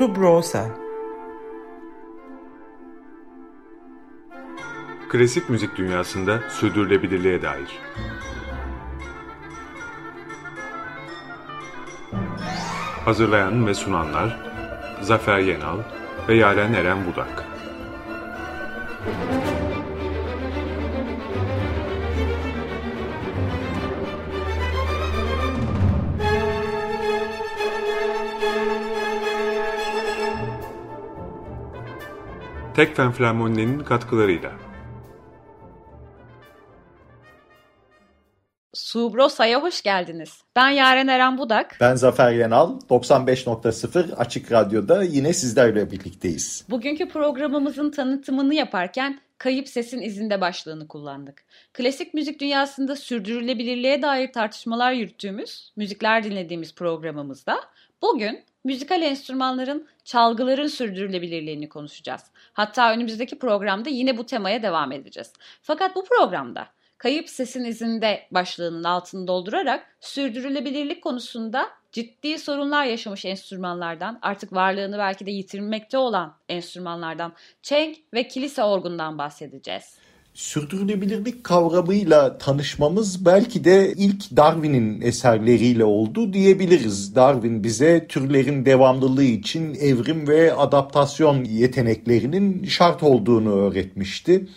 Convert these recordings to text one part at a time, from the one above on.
Subrosa Klasik müzik dünyasında sürdürülebilirliğe dair. Hazırlayan ve sunanlar Zafer Yenal ve Yaren Eren Budak. Tekfen Flamonne'nin katkılarıyla. Subrosa'ya hoş geldiniz. Ben Yaren Eren Budak. Ben Zafer Yenal. 95.0 Açık Radyo'da yine sizlerle birlikteyiz. Bugünkü programımızın tanıtımını yaparken Kayıp Sesin izinde başlığını kullandık. Klasik müzik dünyasında sürdürülebilirliğe dair tartışmalar yürüttüğümüz, müzikler dinlediğimiz programımızda bugün müzikal enstrümanların, çalgıların sürdürülebilirliğini konuşacağız. Hatta önümüzdeki programda yine bu temaya devam edeceğiz. Fakat bu programda Kayıp Sesin izinde başlığının altını doldurarak sürdürülebilirlik konusunda ciddi sorunlar yaşamış enstrümanlardan, artık varlığını belki de yitirmekte olan enstrümanlardan, çeng ve kilise orgundan bahsedeceğiz. Sürdürülebilirlik kavramıyla tanışmamız belki de ilk Darwin'in eserleriyle oldu diyebiliriz. Darwin bize türlerin devamlılığı için evrim ve adaptasyon yeteneklerinin şart olduğunu öğretmişti.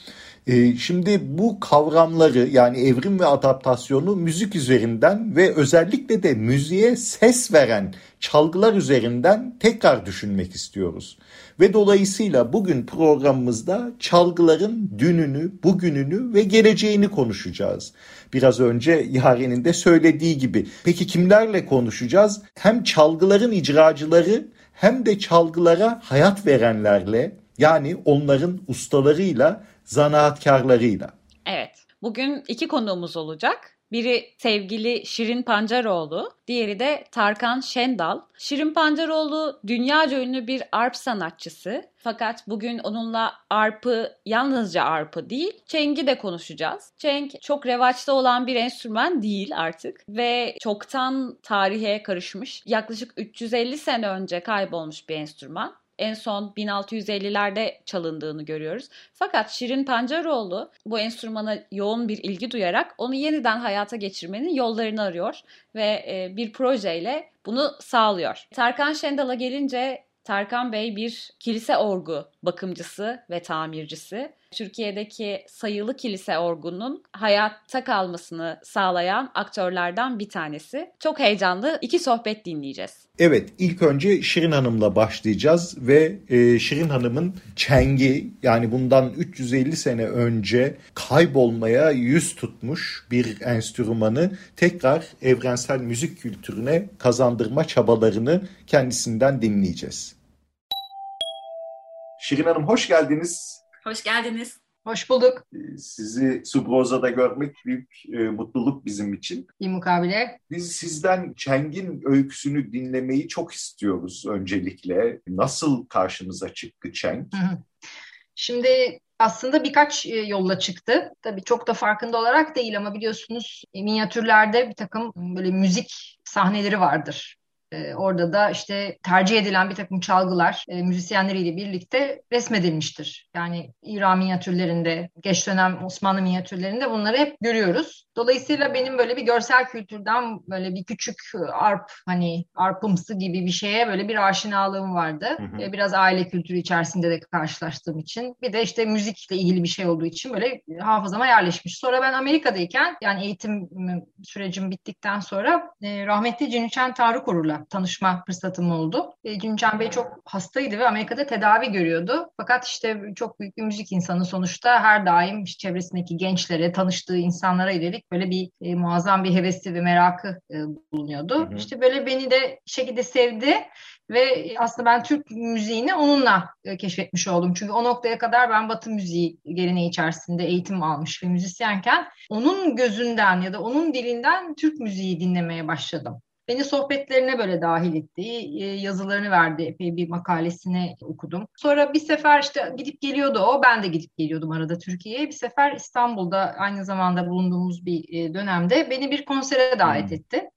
Ee, şimdi bu kavramları yani evrim ve adaptasyonu müzik üzerinden ve özellikle de müziğe ses veren çalgılar üzerinden tekrar düşünmek istiyoruz. Ve dolayısıyla bugün programımızda çalgıların dününü, bugününü ve geleceğini konuşacağız. Biraz önce Yaren'in de söylediği gibi. Peki kimlerle konuşacağız? Hem çalgıların icracıları hem de çalgılara hayat verenlerle yani onların ustalarıyla zanaatkarlarıyla. Evet, bugün iki konuğumuz olacak. Biri sevgili Şirin Pancaroğlu, diğeri de Tarkan Şendal. Şirin Pancaroğlu dünyaca ünlü bir arp sanatçısı. Fakat bugün onunla arpı, yalnızca arpı değil, çengi de konuşacağız. Çeng çok revaçta olan bir enstrüman değil artık ve çoktan tarihe karışmış. Yaklaşık 350 sene önce kaybolmuş bir enstrüman en son 1650'lerde çalındığını görüyoruz. Fakat Şirin Pancaroğlu bu enstrümana yoğun bir ilgi duyarak onu yeniden hayata geçirmenin yollarını arıyor ve e, bir projeyle bunu sağlıyor. Tarkan Şendal'a gelince Tarkan Bey bir kilise orgu bakımcısı ve tamircisi. Türkiye'deki sayılı kilise orgunun hayatta kalmasını sağlayan aktörlerden bir tanesi. Çok heyecanlı iki sohbet dinleyeceğiz. Evet ilk önce Şirin Hanım'la başlayacağız ve e, Şirin Hanım'ın çengi yani bundan 350 sene önce kaybolmaya yüz tutmuş bir enstrümanı tekrar evrensel müzik kültürüne kazandırma çabalarını kendisinden dinleyeceğiz. Şirin Hanım hoş geldiniz. Hoş geldiniz. Hoş bulduk. Ee, sizi Subroza'da görmek büyük e, mutluluk bizim için. İyi mukabele. Biz sizden Çeng'in öyküsünü dinlemeyi çok istiyoruz öncelikle. Nasıl karşınıza çıktı Çeng? Şimdi aslında birkaç e, yolla çıktı. Tabii çok da farkında olarak değil ama biliyorsunuz minyatürlerde bir takım böyle müzik sahneleri vardır. E, orada da işte tercih edilen bir takım çalgılar e, müzisyenleriyle birlikte resmedilmiştir. Yani İran minyatürlerinde, geç dönem Osmanlı minyatürlerinde bunları hep görüyoruz. Dolayısıyla benim böyle bir görsel kültürden böyle bir küçük arp hani arpımsı gibi bir şeye böyle bir aşinalığım vardı. Hı hı. Biraz aile kültürü içerisinde de karşılaştığım için. Bir de işte müzikle ilgili bir şey olduğu için böyle hafızama yerleşmiş. Sonra ben Amerika'dayken yani eğitim sürecim bittikten sonra e, rahmetli Cinüçen Tarık tanışma fırsatım oldu. E, Cinüçen Bey çok hastaydı ve Amerika'da tedavi görüyordu. Fakat işte çok büyük bir müzik insanı sonuçta her daim işte çevresindeki gençlere, tanıştığı insanlara ileri böyle bir e, muazzam bir hevesi ve merakı e, bulunuyordu. Hı hı. İşte böyle beni de şekilde sevdi ve aslında ben Türk müziğini onunla e, keşfetmiş oldum. Çünkü o noktaya kadar ben Batı müziği geleneği içerisinde eğitim almış ve müzisyenken onun gözünden ya da onun dilinden Türk müziği dinlemeye başladım. Beni sohbetlerine böyle dahil etti. E, yazılarını verdi. Epey bir makalesini okudum. Sonra bir sefer işte gidip geliyordu o. Ben de gidip geliyordum arada Türkiye'ye. Bir sefer İstanbul'da aynı zamanda bulunduğumuz bir e, dönemde beni bir konsere davet hmm. etti.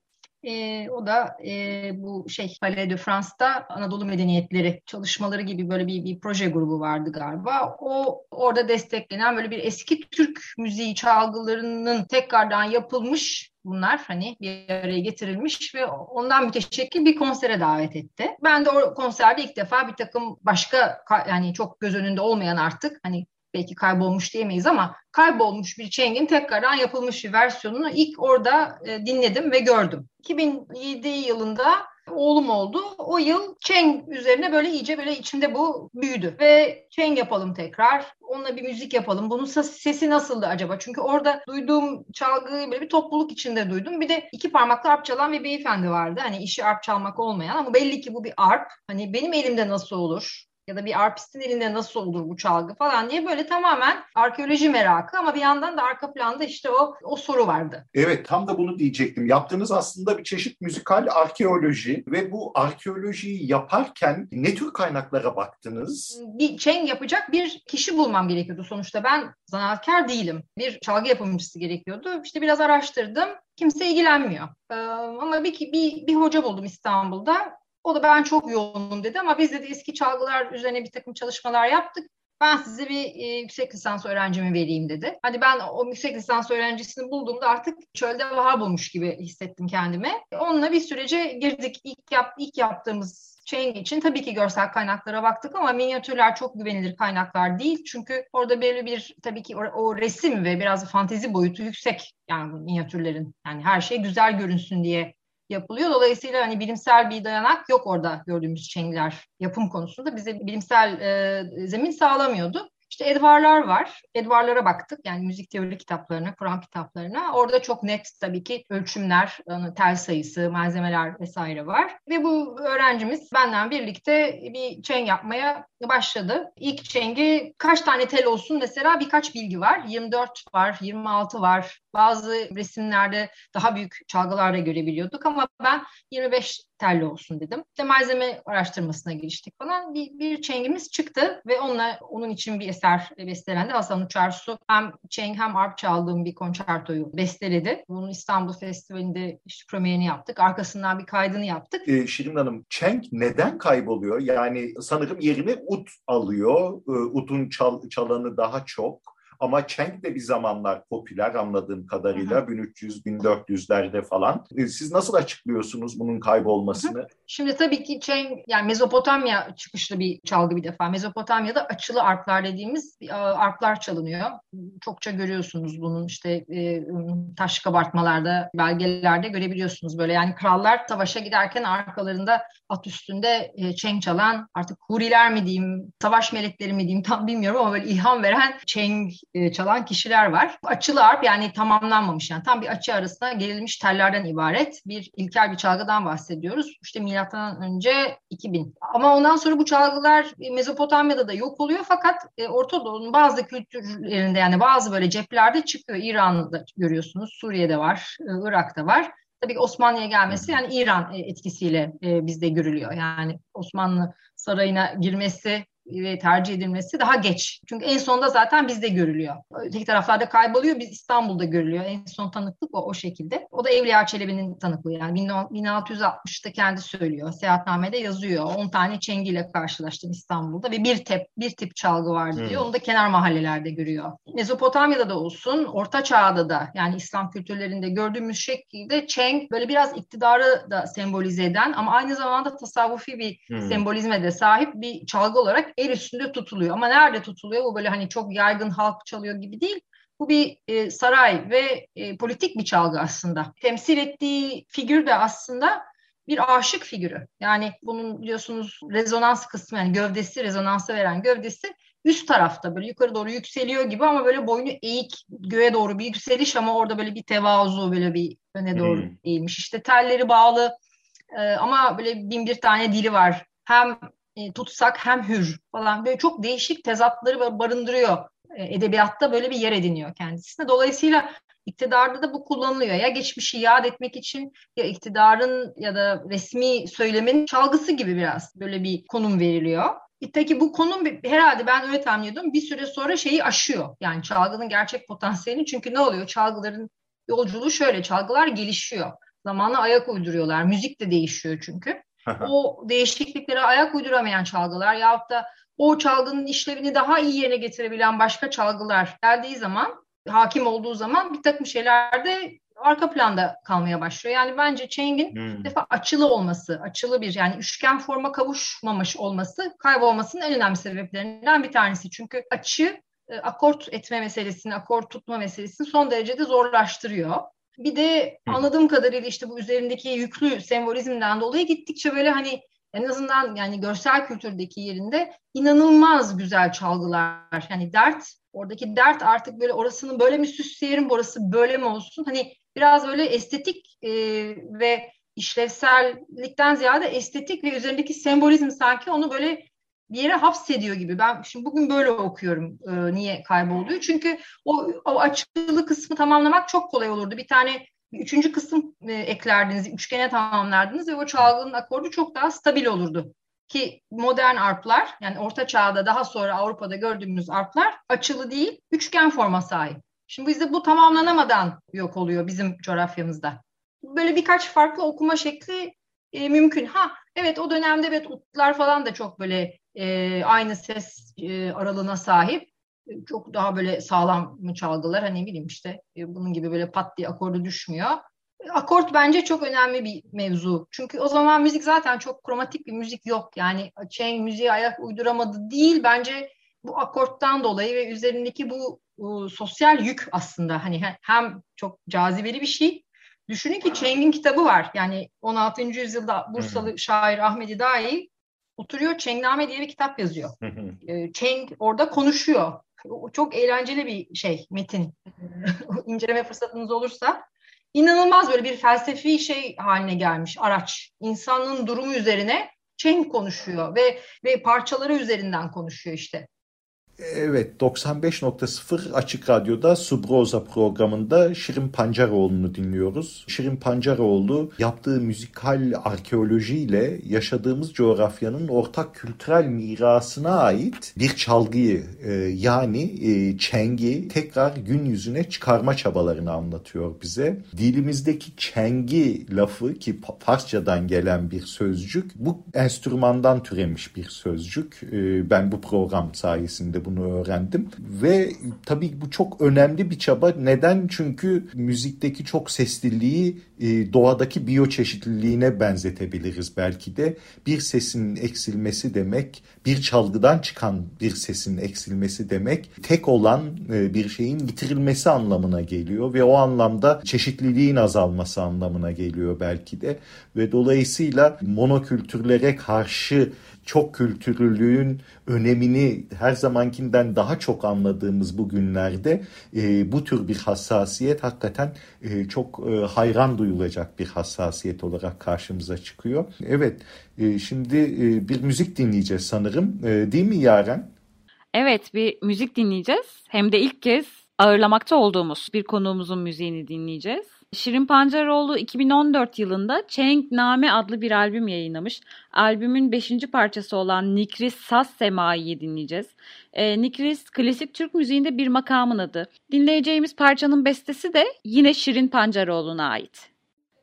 E, o da e, bu şey Palais de France'da Anadolu Medeniyetleri çalışmaları gibi böyle bir, bir proje grubu vardı galiba. O orada desteklenen böyle bir eski Türk müziği çalgılarının tekrardan yapılmış bunlar hani bir araya getirilmiş ve ondan müteşekkil bir konsere davet etti. Ben de o konserde ilk defa bir takım başka yani çok göz önünde olmayan artık hani belki kaybolmuş diyemeyiz ama kaybolmuş bir Cheng'in tekrardan yapılmış bir versiyonunu ilk orada e, dinledim ve gördüm. 2007 yılında oğlum oldu. O yıl Cheng üzerine böyle iyice böyle içimde bu büyüdü. Ve Cheng yapalım tekrar. Onunla bir müzik yapalım. Bunun sesi nasıldı acaba? Çünkü orada duyduğum çalgıyı böyle bir topluluk içinde duydum. Bir de iki parmaklı arp çalan bir beyefendi vardı. Hani işi arp çalmak olmayan ama belli ki bu bir arp. Hani benim elimde nasıl olur? Ya da bir arpistin elinde nasıl olur bu çalgı falan diye böyle tamamen arkeoloji merakı ama bir yandan da arka planda işte o o soru vardı. Evet tam da bunu diyecektim. Yaptığınız aslında bir çeşit müzikal arkeoloji ve bu arkeolojiyi yaparken ne tür kaynaklara baktınız? Bir Cheng yapacak bir kişi bulmam gerekiyordu sonuçta. Ben zanaatkar değilim. Bir çalgı yapımcısı gerekiyordu. İşte biraz araştırdım. Kimse ilgilenmiyor. Ee, ama bir, bir, bir hoca buldum İstanbul'da. O da ben çok yoğunum dedi ama biz de eski çalgılar üzerine bir takım çalışmalar yaptık. Ben size bir e, yüksek lisans öğrencimi vereyim dedi. Hani ben o yüksek lisans öğrencisini bulduğumda artık çölde bahar bulmuş gibi hissettim kendime. Onunla bir sürece girdik. İlk, yap, ilk yaptığımız Chain için tabii ki görsel kaynaklara baktık ama minyatürler çok güvenilir kaynaklar değil. Çünkü orada böyle bir tabii ki o, o resim ve biraz fantezi boyutu yüksek yani minyatürlerin. Yani her şey güzel görünsün diye yapılıyor. Dolayısıyla hani bilimsel bir dayanak yok orada gördüğümüz çengler yapım konusunda bize bilimsel e, zemin sağlamıyordu. İşte Edvarlar var. Edvarlara baktık. Yani müzik teori kitaplarına, Kur'an kitaplarına. Orada çok net tabii ki ölçümler, tel sayısı, malzemeler vesaire var. Ve bu öğrencimiz benden birlikte bir çeng yapmaya başladı. İlk çengi kaç tane tel olsun mesela birkaç bilgi var. 24 var, 26 var. Bazı resimlerde daha büyük çalgılarda görebiliyorduk ama ben 25 telli olsun dedim. İşte malzeme araştırmasına giriştik falan. Bir, bir çengimiz çıktı ve onunla onun için bir eser bestelendi. Hasan Uçarsu hem çeng hem arp çaldığım bir konçertoyu besteledi. Bunun İstanbul Festivali'nde işte premierini yaptık. Arkasından bir kaydını yaptık. Ee, Şirin Hanım, çeng neden kayboluyor? Yani sanırım yerini ut alıyor. Ee, utun çal, çalanı daha çok. Ama Cheng de bir zamanlar popüler anladığım kadarıyla 1300-1400'lerde falan. E, siz nasıl açıklıyorsunuz bunun kaybolmasını? Şimdi tabii ki Cheng yani Mezopotamya çıkışlı bir çalgı bir defa. Mezopotamya'da açılı arplar dediğimiz e, arplar çalınıyor. Çokça görüyorsunuz bunun işte e, taş kabartmalarda, belgelerde görebiliyorsunuz böyle. Yani krallar savaşa giderken arkalarında at üstünde Cheng çalan artık huriler mi diyeyim, savaş melekleri mi diyeyim tam bilmiyorum ama böyle ilham veren Cheng e, çalan kişiler var. Açılı arp yani tamamlanmamış yani tam bir açı arasında gerilmiş tellerden ibaret bir ilkel bir çalgıdan bahsediyoruz. İşte milattan önce 2000. Ama ondan sonra bu çalgılar Mezopotamya'da da yok oluyor fakat e, Orta Doğu'nun bazı kültürlerinde yani bazı böyle ceplerde çıkıyor. İran'da görüyorsunuz, Suriye'de var, e, Irak'ta var. Tabii Osmanlı'ya gelmesi yani İran etkisiyle bizde görülüyor. Yani Osmanlı sarayına girmesi ve tercih edilmesi daha geç. Çünkü en sonda zaten bizde görülüyor. Öteki taraflarda kayboluyor, biz İstanbul'da görülüyor. En son tanıklık o, o şekilde. O da Evliya Çelebi'nin tanıklığı yani 1660'ta kendi söylüyor. Seyahatnamede yazıyor. 10 tane çengiyle karşılaştım İstanbul'da ve bir tip bir tip çalgı vardı diyor. Hmm. Onu da kenar mahallelerde görüyor. Mezopotamya'da da olsun, Orta Çağ'da da yani İslam kültürlerinde gördüğümüz şekilde çeng böyle biraz iktidarı da sembolize eden ama aynı zamanda tasavvufi bir hmm. sembolizme de sahip bir çalgı olarak el üstünde tutuluyor. Ama nerede tutuluyor? Bu böyle hani çok yaygın halk çalıyor gibi değil. Bu bir e, saray ve e, politik bir çalgı aslında. Temsil ettiği figür de aslında bir aşık figürü. Yani bunun biliyorsunuz rezonans kısmı yani gövdesi, rezonansı veren gövdesi üst tarafta böyle yukarı doğru yükseliyor gibi ama böyle boynu eğik göğe doğru bir yükseliş ama orada böyle bir tevazu böyle bir öne doğru hmm. eğilmiş. İşte telleri bağlı e, ama böyle bin bir tane dili var. Hem e, tutsak hem hür falan böyle çok değişik tezatları barındırıyor. E, edebiyatta böyle bir yer ediniyor kendisine. Dolayısıyla iktidarda da bu kullanılıyor. Ya geçmişi yad etmek için ya iktidarın ya da resmi söylemin çalgısı gibi biraz böyle bir konum veriliyor. Peki bu konum herhalde ben öyle tahmin ediyorum bir süre sonra şeyi aşıyor. Yani çalgının gerçek potansiyelini çünkü ne oluyor? Çalgıların yolculuğu şöyle çalgılar gelişiyor Zamana ayak uyduruyorlar. Müzik de değişiyor çünkü. O değişikliklere ayak uyduramayan çalgılar yahut da o çalgının işlevini daha iyi yerine getirebilen başka çalgılar geldiği zaman, hakim olduğu zaman bir takım şeylerde arka planda kalmaya başlıyor. Yani bence Cheng'in hmm. defa açılı olması, açılı bir yani üçgen forma kavuşmamış olması kaybolmasının en önemli sebeplerinden bir tanesi. Çünkü açı e, akort etme meselesini, akort tutma meselesini son derecede zorlaştırıyor. Bir de anladığım kadarıyla işte bu üzerindeki yüklü sembolizmden dolayı gittikçe böyle hani en azından yani görsel kültürdeki yerinde inanılmaz güzel çalgılar. Yani dert, oradaki dert artık böyle orasını böyle mi süsleyelim, burası böyle mi olsun? Hani biraz böyle estetik e, ve işlevsellikten ziyade estetik ve üzerindeki sembolizm sanki onu böyle bir yere hapsediyor gibi. Ben şimdi bugün böyle okuyorum e, niye kaybolduğu. Çünkü o, o açılı kısmı tamamlamak çok kolay olurdu. Bir tane üçüncü kısım e, eklerdiniz, üçgene tamamlardınız ve o çalgının akordu çok daha stabil olurdu. Ki modern arplar yani orta çağda daha sonra Avrupa'da gördüğümüz arplar açılı değil, üçgen forma sahip. Şimdi bizde bu tamamlanamadan yok oluyor bizim coğrafyamızda. Böyle birkaç farklı okuma şekli e, mümkün. Ha evet o dönemde evet utlar falan da çok böyle e, aynı ses e, aralığına sahip. Çok daha böyle sağlam çalgılar hani bileyim işte e, bunun gibi böyle pat diye akordu düşmüyor. Akort bence çok önemli bir mevzu. Çünkü o zaman müzik zaten çok kromatik bir müzik yok. Yani Cheng müziğe ayak uyduramadı değil. Bence bu akorttan dolayı ve üzerindeki bu, bu sosyal yük aslında hani hem çok cazibeli bir şey. Düşünün ki Cheng'in kitabı var. Yani 16. yüzyılda Bursalı şair Ahmedi Dahi oturuyor Çengname diye bir kitap yazıyor. Ee, Çeng orada konuşuyor. Çok eğlenceli bir şey metin. İnceleme fırsatınız olursa. İnanılmaz böyle bir felsefi şey haline gelmiş araç. İnsanın durumu üzerine Çeng konuşuyor ve ve parçaları üzerinden konuşuyor işte. Evet 95.0 Açık Radyo'da Subroza programında Şirin Pancaroğlu'nu dinliyoruz. Şirin Pancaroğlu yaptığı müzikal arkeolojiyle yaşadığımız coğrafyanın ortak kültürel mirasına ait bir çalgıyı e, yani e, çengi tekrar gün yüzüne çıkarma çabalarını anlatıyor bize. Dilimizdeki çengi lafı ki Farsçadan gelen bir sözcük bu enstrümandan türemiş bir sözcük. E, ben bu program sayesinde bunu öğrendim. Ve tabii bu çok önemli bir çaba. Neden? Çünkü müzikteki çok sesliliği e, doğadaki biyoçeşitliliğine benzetebiliriz belki de. Bir sesin eksilmesi demek, bir çalgıdan çıkan bir sesin eksilmesi demek, tek olan e, bir şeyin bitirilmesi anlamına geliyor ve o anlamda çeşitliliğin azalması anlamına geliyor belki de. Ve dolayısıyla monokültürlere karşı çok kültürlülüğün önemini her zamankinden daha çok anladığımız bu günlerde e, bu tür bir hassasiyet hakikaten e, çok e, hayran duyulacak bir hassasiyet olarak karşımıza çıkıyor. Evet e, şimdi e, bir müzik dinleyeceğiz sanırım e, değil mi Yaren? Evet bir müzik dinleyeceğiz hem de ilk kez ağırlamakta olduğumuz bir konuğumuzun müziğini dinleyeceğiz. Şirin Pancaroğlu 2014 yılında Çenk Name adlı bir albüm yayınlamış. Albümün 5. parçası olan Nikris Saz Semai'yi dinleyeceğiz. E, Nikris klasik Türk müziğinde bir makamın adı. Dinleyeceğimiz parçanın bestesi de yine Şirin Pancaroğlu'na ait.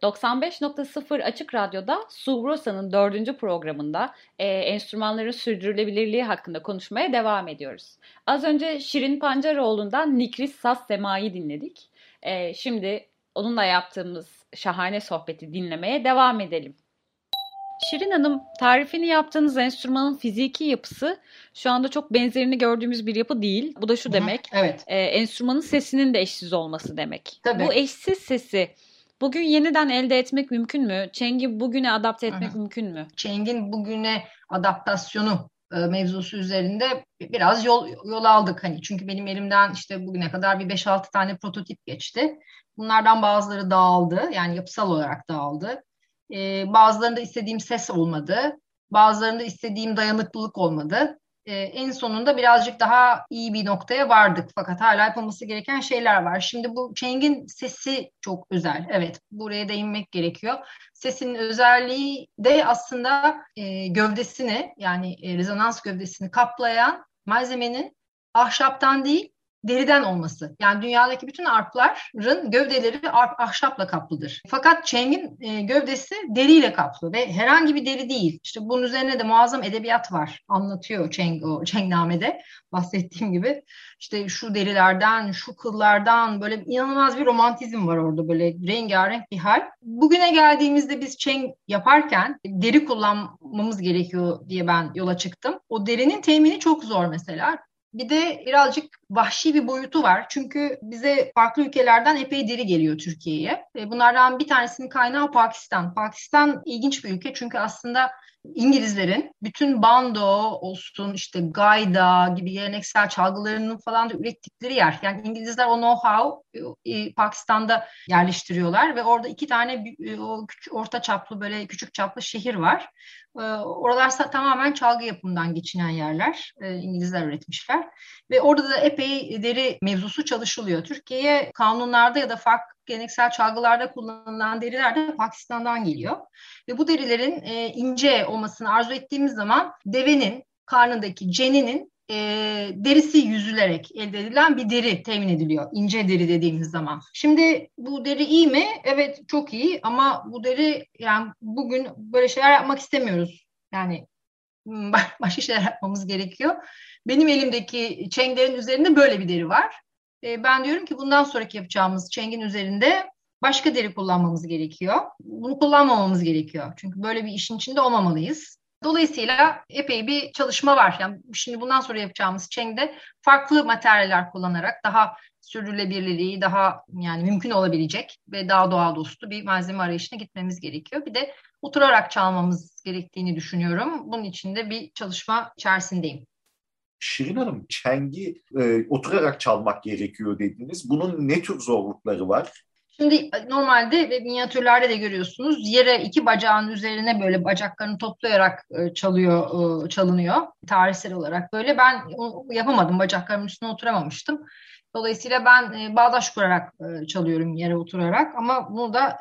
95.0 Açık Radyo'da Subrosa'nın dördüncü programında e, enstrümanların sürdürülebilirliği hakkında konuşmaya devam ediyoruz. Az önce Şirin Pancaroğlu'ndan Nikris Saz Sema'yı dinledik. E, şimdi onunla yaptığımız şahane sohbeti dinlemeye devam edelim. Şirin Hanım, tarifini yaptığınız enstrümanın fiziki yapısı şu anda çok benzerini gördüğümüz bir yapı değil. Bu da şu demek, evet. e, enstrümanın sesinin de eşsiz olması demek. Tabii. Bu eşsiz sesi bugün yeniden elde etmek mümkün mü? Çeng'i bugüne adapte etmek Hı-hı. mümkün mü? Çeng'in bugüne adaptasyonu mevzusu üzerinde biraz yol yol aldık hani çünkü benim elimden işte bugüne kadar bir 5-6 tane prototip geçti. Bunlardan bazıları dağıldı yani yapısal olarak dağıldı. Ee, bazılarında istediğim ses olmadı. Bazılarında istediğim dayanıklılık olmadı. Ee, en sonunda birazcık daha iyi bir noktaya vardık. Fakat hala yapılması gereken şeyler var. Şimdi bu Cheng'in sesi çok özel. Evet buraya değinmek gerekiyor. Sesin özelliği de aslında e, gövdesini yani e, rezonans gövdesini kaplayan malzemenin ahşaptan değil deriden olması. Yani dünyadaki bütün arpların gövdeleri arp, ahşapla kaplıdır. Fakat Cheng'in e, gövdesi deriyle kaplı ve herhangi bir deri değil. İşte bunun üzerine de muazzam edebiyat var. Anlatıyor Cheng o Chengname'de bahsettiğim gibi. İşte şu derilerden, şu kıllardan böyle inanılmaz bir romantizm var orada böyle rengarenk bir hal. Bugüne geldiğimizde biz Cheng yaparken deri kullanmamız gerekiyor diye ben yola çıktım. O derinin temini çok zor mesela. Bir de birazcık vahşi bir boyutu var. Çünkü bize farklı ülkelerden epey deri geliyor Türkiye'ye. Bunlardan bir tanesinin kaynağı Pakistan. Pakistan ilginç bir ülke çünkü aslında İngilizlerin bütün bando olsun işte gayda gibi geleneksel çalgılarının falan da ürettikleri yer. Yani İngilizler o know-how e, Pakistan'da yerleştiriyorlar ve orada iki tane e, orta çaplı böyle küçük çaplı şehir var. E, oralar tamamen çalgı yapımından geçinen yerler. İngilizler üretmişler. Ve orada da epey deri mevzusu çalışılıyor. Türkiye'ye kanunlarda ya da farklı geleneksel çalgılarda kullanılan deriler de Pakistan'dan geliyor. Ve bu derilerin e, ince olmasını arzu ettiğimiz zaman devenin karnındaki ceninin e, derisi yüzülerek elde edilen bir deri temin ediliyor. İnce deri dediğimiz zaman. Şimdi bu deri iyi mi? Evet çok iyi ama bu deri yani bugün böyle şeyler yapmak istemiyoruz. Yani hmm, başka şeyler yapmamız gerekiyor. Benim elimdeki çenglerin üzerinde böyle bir deri var. E, ben diyorum ki bundan sonraki yapacağımız çengin üzerinde başka deri kullanmamız gerekiyor. Bunu kullanmamamız gerekiyor. Çünkü böyle bir işin içinde olmamalıyız. Dolayısıyla epey bir çalışma var. Yani şimdi bundan sonra yapacağımız çengde farklı materyaller kullanarak daha sürdürülebilirliği daha yani mümkün olabilecek ve daha doğa dostu bir malzeme arayışına gitmemiz gerekiyor. Bir de oturarak çalmamız gerektiğini düşünüyorum. Bunun için de bir çalışma içerisindeyim. Şirin Hanım, çengi e, oturarak çalmak gerekiyor dediniz. Bunun ne tür zorlukları var? Şimdi e, normalde ve minyatürlerde de görüyorsunuz yere iki bacağın üzerine böyle bacaklarını toplayarak e, çalıyor, e, çalınıyor tarihsel olarak böyle. Ben yapamadım bacaklarımın üstüne oturamamıştım. Dolayısıyla ben bağdaş kurarak çalıyorum yere oturarak ama bunu da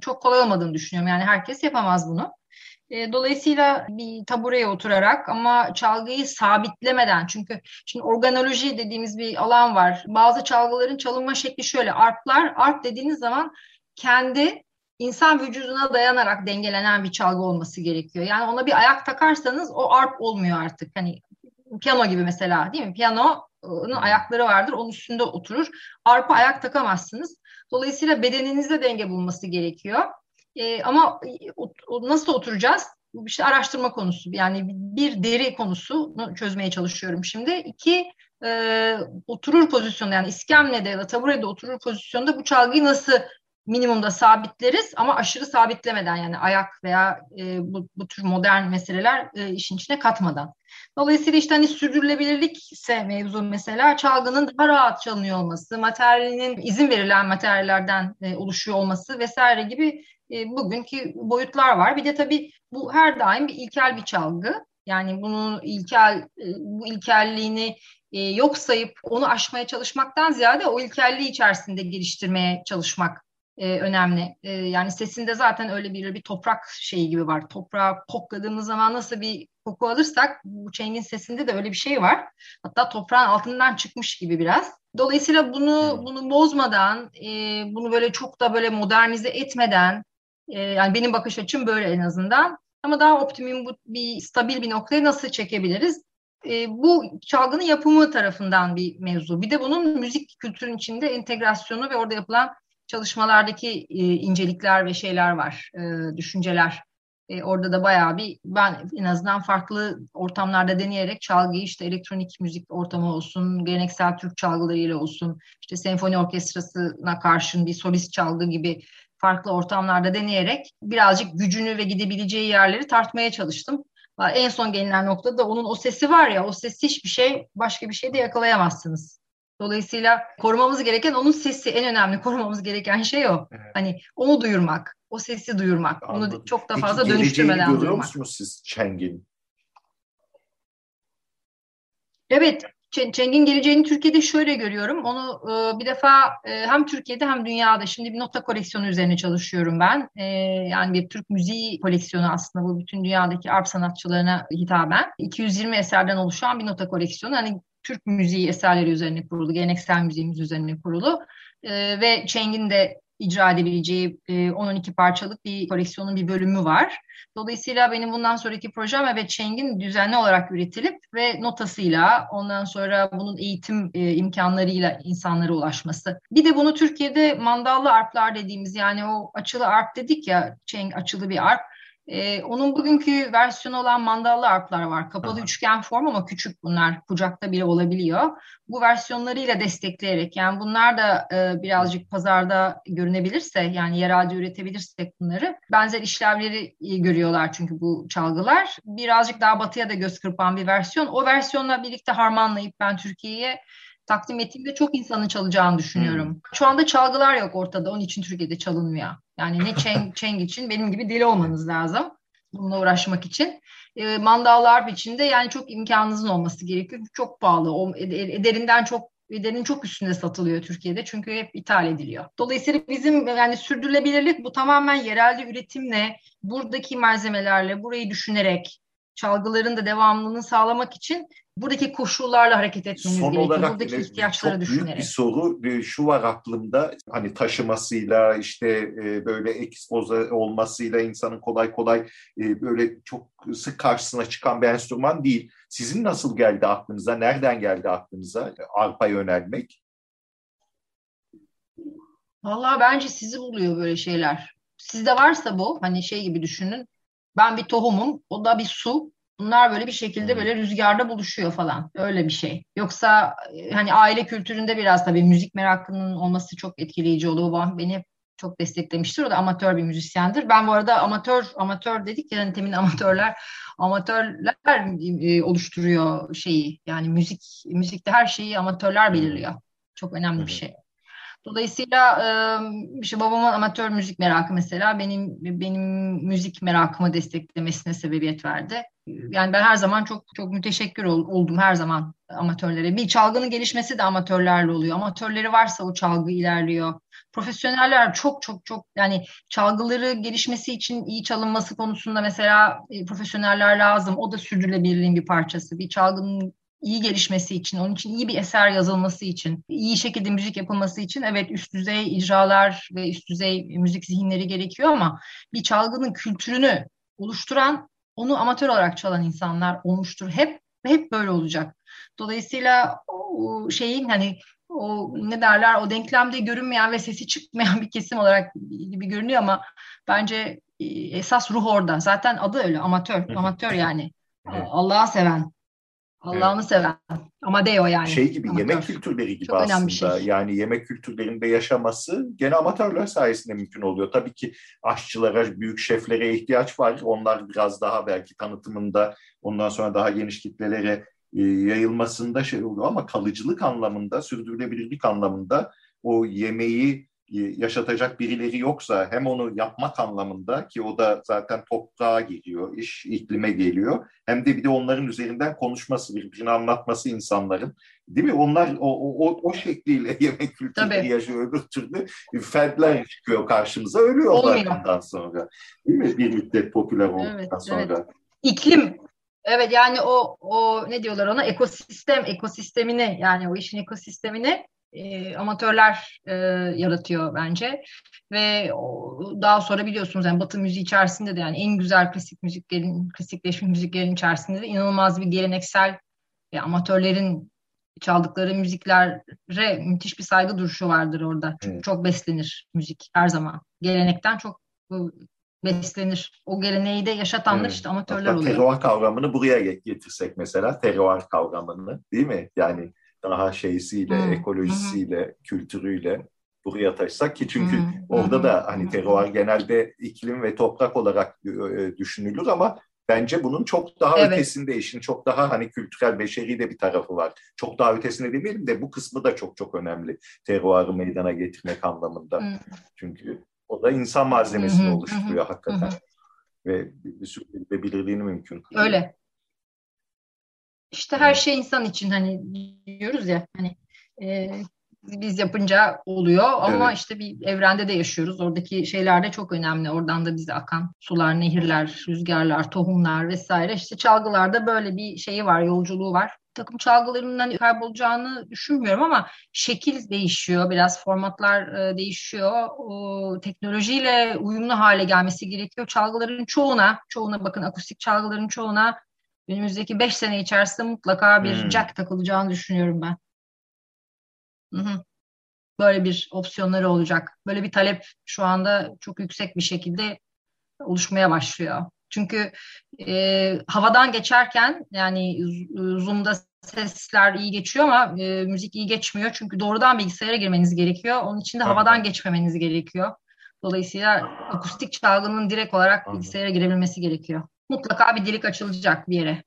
çok kolay olmadığını düşünüyorum. Yani herkes yapamaz bunu. E, dolayısıyla bir tabureye oturarak ama çalgıyı sabitlemeden çünkü şimdi organoloji dediğimiz bir alan var. Bazı çalgıların çalınma şekli şöyle. Arplar, arp dediğiniz zaman kendi insan vücuduna dayanarak dengelenen bir çalgı olması gerekiyor. Yani ona bir ayak takarsanız o arp olmuyor artık. Hani piyano gibi mesela değil mi? Piyanonun ayakları vardır. Onun üstünde oturur. Arpa ayak takamazsınız. Dolayısıyla bedeninizde denge bulması gerekiyor. E, ama nasıl oturacağız? İşte araştırma konusu. Yani bir deri konusunu çözmeye çalışıyorum şimdi. İki e, oturur pozisyonda yani iskemlede ya da taburede oturur pozisyonda bu çalgıyı nasıl minimumda sabitleriz ama aşırı sabitlemeden yani ayak veya e, bu, bu tür modern meseleler e, işin içine katmadan. Dolayısıyla işte hani sürdürülebilirlik ise mevzu mesela çalgının daha rahat çalınıyor olması, materyalinin izin verilen materyallerden e, oluşuyor olması vesaire gibi e, bugünkü boyutlar var. Bir de tabii bu her daim bir ilkel bir çalgı. Yani bunu ilkel e, bu ilkelliğini e, yok sayıp onu aşmaya çalışmaktan ziyade o ilkelliği içerisinde geliştirmeye çalışmak e, önemli. Yani sesinde zaten öyle bir bir toprak şeyi gibi var. Toprağı kokladığımız zaman nasıl bir koku alırsak bu Cheng'in sesinde de öyle bir şey var. Hatta toprağın altından çıkmış gibi biraz. Dolayısıyla bunu bunu bozmadan, bunu böyle çok da böyle modernize etmeden e, yani benim bakış açım böyle en azından. Ama daha optimum bu bir stabil bir noktaya nasıl çekebiliriz? E, bu çalgının yapımı tarafından bir mevzu. Bir de bunun müzik kültürün içinde entegrasyonu ve orada yapılan çalışmalardaki e, incelikler ve şeyler var, e, düşünceler. E, orada da bayağı bir ben en azından farklı ortamlarda deneyerek çalgıyı işte elektronik müzik ortamı olsun, geleneksel Türk çalgılarıyla olsun, işte senfoni orkestrasına karşın bir solist çalgı gibi farklı ortamlarda deneyerek birazcık gücünü ve gidebileceği yerleri tartmaya çalıştım. En son gelinen noktada onun o sesi var ya, o ses hiçbir şey, başka bir şey de yakalayamazsınız. Dolayısıyla korumamız gereken onun sesi. En önemli korumamız gereken şey o. Evet. Hani onu duyurmak, o sesi duyurmak. Anladım. Onu çok da fazla Peki, dönüştürmeden görüyor duyurmak. musunuz siz Cheng'in? Evet, Cheng'in geleceğini Türkiye'de şöyle görüyorum. Onu e, bir defa e, hem Türkiye'de hem dünyada şimdi bir nota koleksiyonu üzerine çalışıyorum ben. E, yani bir Türk müziği koleksiyonu aslında bu bütün dünyadaki arp sanatçılarına hitaben. 220 eserden oluşan bir nota koleksiyonu. Hani Türk müziği eserleri üzerine kurulu, geleneksel müziğimiz üzerine kurulu. E, ve Cheng'in de icra edebileceği e, 10-12 parçalık bir koleksiyonun bir bölümü var. Dolayısıyla benim bundan sonraki projem evet Cheng'in düzenli olarak üretilip ve notasıyla ondan sonra bunun eğitim e, imkanlarıyla insanlara ulaşması. Bir de bunu Türkiye'de mandallı arplar dediğimiz yani o açılı arp dedik ya Cheng açılı bir arp. Ee, onun bugünkü versiyonu olan mandallı arplar var. Kapalı Aha. üçgen form ama küçük bunlar. Kucakta bile olabiliyor. Bu versiyonlarıyla destekleyerek yani bunlar da e, birazcık pazarda görünebilirse yani yerelde üretebilirsek bunları benzer işlevleri görüyorlar çünkü bu çalgılar. Birazcık daha batıya da göz kırpan bir versiyon. O versiyonla birlikte harmanlayıp ben Türkiye'ye takdim ettiğimde çok insanın çalacağını düşünüyorum. Hmm. Şu anda çalgılar yok ortada. Onun için Türkiye'de çalınmıyor. Yani ne çeng, çeng için benim gibi deli olmanız lazım. Bununla uğraşmak için. E, mandallı harp için de yani çok imkanınızın olması gerekiyor. Çok pahalı. O, ederinden çok ederinin çok üstünde satılıyor Türkiye'de çünkü hep ithal ediliyor. Dolayısıyla bizim yani sürdürülebilirlik bu tamamen yerelde üretimle, buradaki malzemelerle, burayı düşünerek çalgıların da devamlılığını sağlamak için buradaki koşullarla hareket etmemiz Son gerekiyor. Olarak buradaki ihtiyaçları çok düşünerek. büyük bir soru şu var aklımda hani taşımasıyla işte e, böyle ekspoze olmasıyla insanın kolay kolay e, böyle çok sık karşısına çıkan bir enstrüman değil. Sizin nasıl geldi aklınıza? Nereden geldi aklınıza arpa yönelmek? Vallahi bence sizi buluyor böyle şeyler. Sizde varsa bu hani şey gibi düşünün. Ben bir tohumum, o da bir su. Bunlar böyle bir şekilde hmm. böyle rüzgarda buluşuyor falan. Öyle bir şey. Yoksa e, hani aile kültüründe biraz tabii müzik merakının olması çok etkileyici oldu. Babam beni hep çok desteklemiştir. O da amatör bir müzisyendir. Ben bu arada amatör amatör dedik ya hani temin amatörler amatörler e, oluşturuyor şeyi. Yani müzik müzikte her şeyi amatörler belirliyor. Çok önemli bir şey. Dolayısıyla işte babamın amatör müzik merakı mesela benim benim müzik merakımı desteklemesine sebebiyet verdi. Yani ben her zaman çok çok müteşekkir oldum her zaman amatörlere. Bir çalgının gelişmesi de amatörlerle oluyor. Amatörleri varsa o çalgı ilerliyor. Profesyoneller çok çok çok yani çalgıları gelişmesi için iyi çalınması konusunda mesela profesyoneller lazım. O da sürdürülebilirliğin bir parçası. Bir çalgının iyi gelişmesi için, onun için iyi bir eser yazılması için, iyi şekilde müzik yapılması için evet üst düzey icralar ve üst düzey müzik zihinleri gerekiyor ama bir çalgının kültürünü oluşturan, onu amatör olarak çalan insanlar olmuştur hep ve hep böyle olacak. Dolayısıyla o şeyin hani o ne derler o denklemde görünmeyen ve sesi çıkmayan bir kesim olarak gibi görünüyor ama bence e, esas ruh orada. Zaten adı öyle amatör, amatör yani. Allah'a seven, Allah'ını evet. seven. Amadeo yani. Şey gibi Amatör. yemek kültürleri gibi Çok aslında. Şey. Yani yemek kültürlerinde yaşaması gene amatörler sayesinde mümkün oluyor. Tabii ki aşçılara, büyük şeflere ihtiyaç var. Onlar biraz daha belki tanıtımında ondan sonra daha geniş kitlelere e, yayılmasında şey oluyor ama kalıcılık anlamında, sürdürülebilirlik anlamında o yemeği yaşatacak birileri yoksa hem onu yapmak anlamında ki o da zaten toprağa geliyor, iş iklime geliyor. Hem de bir de onların üzerinden konuşması, birbirini anlatması insanların. Değil mi? Onlar o, o, o şekliyle yemek kültürleri yaşıyor. Öbür türlü fertler çıkıyor karşımıza. Ölüyorlar bundan sonra. Değil mi? Bir müddet popüler olduktan evet, sonra. Evet. İklim Evet yani o o ne diyorlar ona ekosistem ekosistemini yani o işin ekosistemini e, amatörler e, yaratıyor bence ve o, daha sonra biliyorsunuz yani Batı müziği içerisinde de yani en güzel klasik müziklerin klasikleşmiş müziklerin içerisinde de inanılmaz bir geleneksel e, amatörlerin çaldıkları müziklere müthiş bir saygı duruşu vardır orada. Çünkü evet. çok beslenir müzik her zaman. Gelenekten çok beslenir. O geleneği de yaşatanlar evet. işte amatörler Hatta oluyor. Terroir kavramını buraya getirsek mesela terroir kavramını değil mi? Yani daha şeysiyle, hmm. ekolojisiyle, hmm. kültürüyle buraya taşısak ki çünkü hmm. orada da hani terroir genelde iklim ve toprak olarak e, düşünülür ama bence bunun çok daha evet. ötesinde işin çok daha hani kültürel beşeri de bir tarafı var. Çok daha ötesinde demeyelim de bu kısmı da çok çok önemli terroirı meydana getirmek anlamında. Hmm. Çünkü o da insan malzemesini hmm. oluşturuyor hmm. hakikaten. Hmm. Ve bir sürü belirliğini mümkün kılıyor. Öyle. İşte her şey insan için hani diyoruz ya hani e, biz yapınca oluyor ama evet. işte bir evrende de yaşıyoruz. Oradaki şeyler de çok önemli. Oradan da bize akan sular, nehirler, rüzgarlar, tohumlar vesaire. İşte çalgılarda böyle bir şeyi var, yolculuğu var. takım çalgılarından kaybolacağını düşünmüyorum ama şekil değişiyor. Biraz formatlar e, değişiyor. O, teknolojiyle uyumlu hale gelmesi gerekiyor. Çalgıların çoğuna, çoğuna bakın akustik çalgıların çoğuna önümüzdeki 5 sene içerisinde mutlaka bir hmm. jack takılacağını düşünüyorum ben. Hı hı. Böyle bir opsiyonları olacak. Böyle bir talep şu anda çok yüksek bir şekilde oluşmaya başlıyor. Çünkü e, havadan geçerken yani Zoom'da sesler iyi geçiyor ama e, müzik iyi geçmiyor. Çünkü doğrudan bilgisayara girmeniz gerekiyor. Onun için de havadan geçmemeniz gerekiyor. Dolayısıyla akustik çalgının direkt olarak bilgisayara girebilmesi gerekiyor. Mutlaka bir delik açılacak bir yere.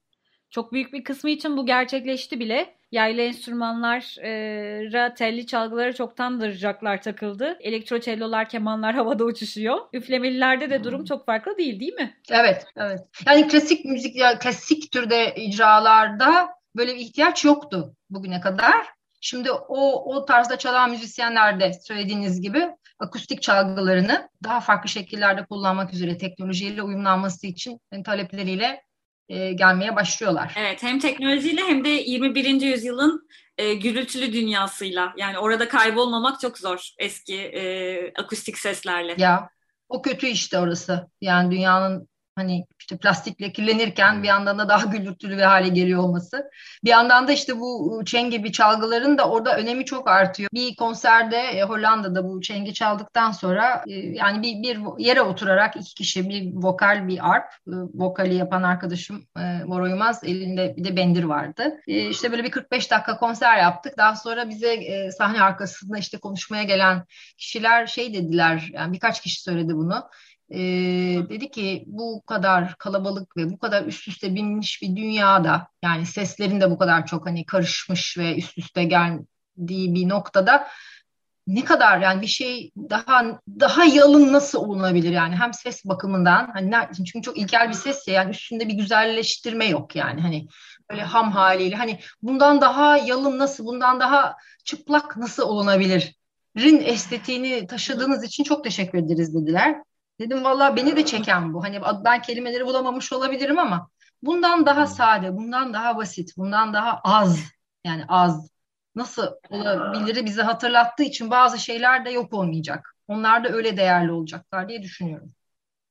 Çok büyük bir kısmı için bu gerçekleşti bile. Yaylı enstrümanlara, telli çalgılara çoktandır jacklar takıldı. Elektro cellolar, kemanlar havada uçuşuyor. Üflemelilerde de durum çok farklı değil değil mi? Evet, evet. Yani klasik müzik, ya klasik türde icralarda böyle bir ihtiyaç yoktu bugüne kadar. Şimdi o, o tarzda çalan müzisyenler de söylediğiniz gibi akustik çalgılarını daha farklı şekillerde kullanmak üzere teknolojiyle uyumlanması için talepleriyle e, gelmeye başlıyorlar. Evet hem teknolojiyle hem de 21. yüzyılın e, gürültülü dünyasıyla yani orada kaybolmamak çok zor eski e, akustik seslerle. Ya o kötü işte orası. Yani dünyanın hani işte plastikle kirlenirken bir yandan da daha gürültülü bir hale geliyor olması. Bir yandan da işte bu çeng gibi çalgıların da orada önemi çok artıyor. Bir konserde e, Hollanda'da bu çengi çaldıktan sonra e, yani bir, bir yere oturarak iki kişi bir vokal bir arp e, vokali yapan arkadaşım e, Bora Uymaz elinde bir de bendir vardı. E, işte böyle bir 45 dakika konser yaptık. Daha sonra bize e, sahne arkasında işte konuşmaya gelen kişiler şey dediler yani birkaç kişi söyledi bunu e, dedi ki bu kadar kalabalık ve bu kadar üst üste binmiş bir dünyada yani seslerin de bu kadar çok hani karışmış ve üst üste geldiği bir noktada ne kadar yani bir şey daha daha yalın nasıl olunabilir yani hem ses bakımından hani çünkü çok ilkel bir ses ya yani üstünde bir güzelleştirme yok yani hani böyle ham haliyle hani bundan daha yalın nasıl bundan daha çıplak nasıl olunabilir rin estetiğini taşıdığınız için çok teşekkür ederiz dediler. Dedim valla beni de çeken bu. Hani ben kelimeleri bulamamış olabilirim ama bundan daha hmm. sade, bundan daha basit, bundan daha az yani az nasıl olabilir bizi hatırlattığı için bazı şeyler de yok olmayacak. Onlar da öyle değerli olacaklar diye düşünüyorum.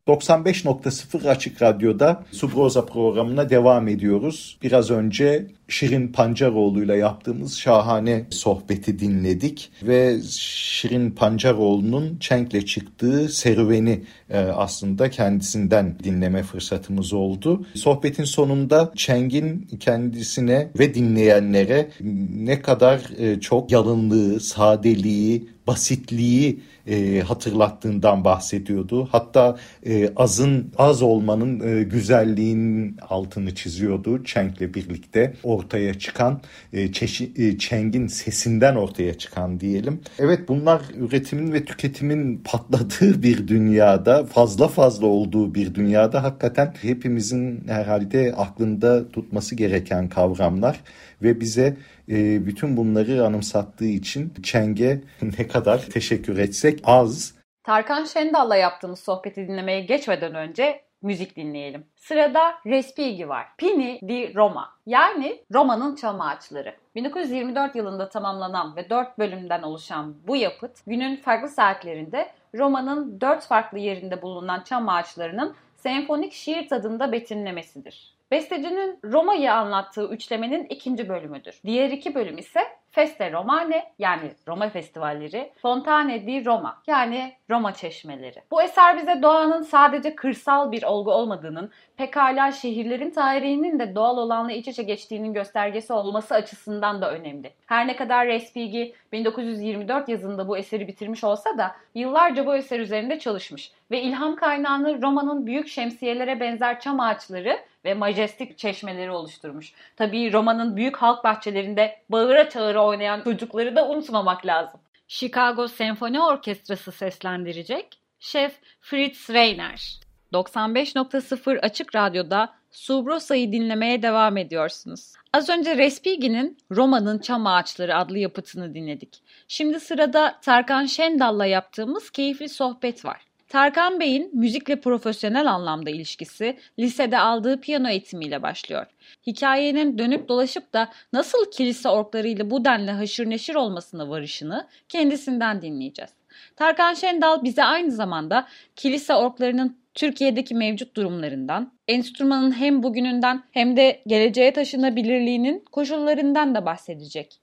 95.0 Açık Radyo'da Subroza programına devam ediyoruz. Biraz önce Şirin Pancaroğlu ile yaptığımız şahane sohbeti dinledik ve Şirin Pancaroğlu'nun Çenk'le çıktığı serüveni e, aslında kendisinden dinleme fırsatımız oldu. Sohbetin sonunda Çeng'in kendisine ve dinleyenlere ne kadar e, çok yalınlığı, sadeliği, basitliği e, hatırlattığından bahsediyordu. Hatta e, azın az olmanın e, güzelliğinin altını çiziyordu Çenk'le birlikte ortaya çıkan e, e, Çeng'in sesinden ortaya çıkan diyelim. Evet bunlar üretimin ve tüketimin patladığı bir dünyada fazla fazla olduğu bir dünyada hakikaten hepimizin herhalde aklında tutması gereken kavramlar ve bize e, bütün bunları anımsattığı için Çeng'e ne kadar teşekkür etsek az. Tarkan Şendal'la yaptığımız sohbeti dinlemeye geçmeden önce müzik dinleyelim. Sırada Respighi var. Pini di Roma yani Roma'nın çam ağaçları. 1924 yılında tamamlanan ve 4 bölümden oluşan bu yapıt günün farklı saatlerinde Roma'nın 4 farklı yerinde bulunan çam ağaçlarının senfonik şiir tadında betimlemesidir. Bestecinin Roma'yı anlattığı üçlemenin ikinci bölümüdür. Diğer iki bölüm ise Feste Romane yani Roma festivalleri, Fontane di Roma yani Roma çeşmeleri. Bu eser bize doğanın sadece kırsal bir olgu olmadığının, pekala şehirlerin tarihinin de doğal olanla iç içe geçtiğinin göstergesi olması açısından da önemli. Her ne kadar Respighi 1924 yazında bu eseri bitirmiş olsa da yıllarca bu eser üzerinde çalışmış ve ilham kaynağını Roma'nın büyük şemsiyelere benzer çam ağaçları ve majestik çeşmeleri oluşturmuş. Tabii Roma'nın büyük halk bahçelerinde bağıra çağıra oynayan çocukları da unutmamak lazım. Chicago Senfoni Orkestrası seslendirecek Şef Fritz Reiner. 95.0 Açık Radyo'da Subrosa'yı dinlemeye devam ediyorsunuz. Az önce Respighi'nin Roma'nın Çam Ağaçları adlı yapıtını dinledik. Şimdi sırada Tarkan Şendal'la yaptığımız keyifli sohbet var. Tarkan Bey'in müzikle profesyonel anlamda ilişkisi lisede aldığı piyano eğitimiyle başlıyor. Hikayenin dönüp dolaşıp da nasıl kilise orklarıyla bu denli haşır neşir olmasına varışını kendisinden dinleyeceğiz. Tarkan Şendal bize aynı zamanda kilise orklarının Türkiye'deki mevcut durumlarından, enstrümanın hem bugününden hem de geleceğe taşınabilirliğinin koşullarından da bahsedecek.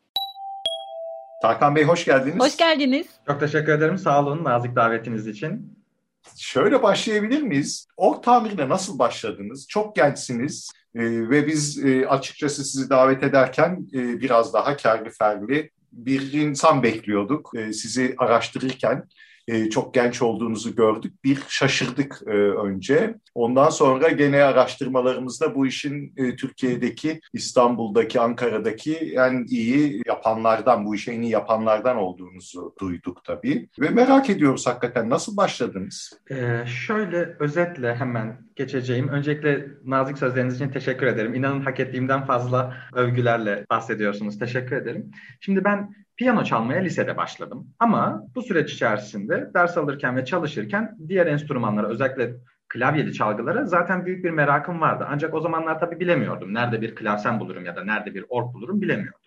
Tarkan Bey hoş geldiniz. Hoş geldiniz. Çok teşekkür ederim. Sağ olun nazik davetiniz için. Şöyle başlayabilir miyiz? Ork tamirine nasıl başladınız? Çok gençsiniz e, ve biz e, açıkçası sizi davet ederken e, biraz daha kerli ferli bir insan bekliyorduk e, sizi araştırırken e, çok genç olduğunuzu gördük. Bir şaşırdık e, önce. Ondan sonra gene araştırmalarımızda bu işin e, Türkiye'deki, İstanbul'daki, Ankara'daki en iyi yapanlardan, bu işi en iyi yapanlardan olduğunuzu duyduk tabii. Ve merak ediyoruz hakikaten nasıl başladınız? Ee, şöyle özetle hemen geçeceğim. Öncelikle nazik sözleriniz için teşekkür ederim. İnanın hak ettiğimden fazla övgülerle bahsediyorsunuz. Teşekkür ederim. Şimdi ben piyano çalmaya lisede başladım. Ama bu süreç içerisinde ders alırken ve çalışırken diğer enstrümanlara özellikle klavyeli çalgılara zaten büyük bir merakım vardı. Ancak o zamanlar tabii bilemiyordum. Nerede bir klavsen bulurum ya da nerede bir org bulurum bilemiyordum.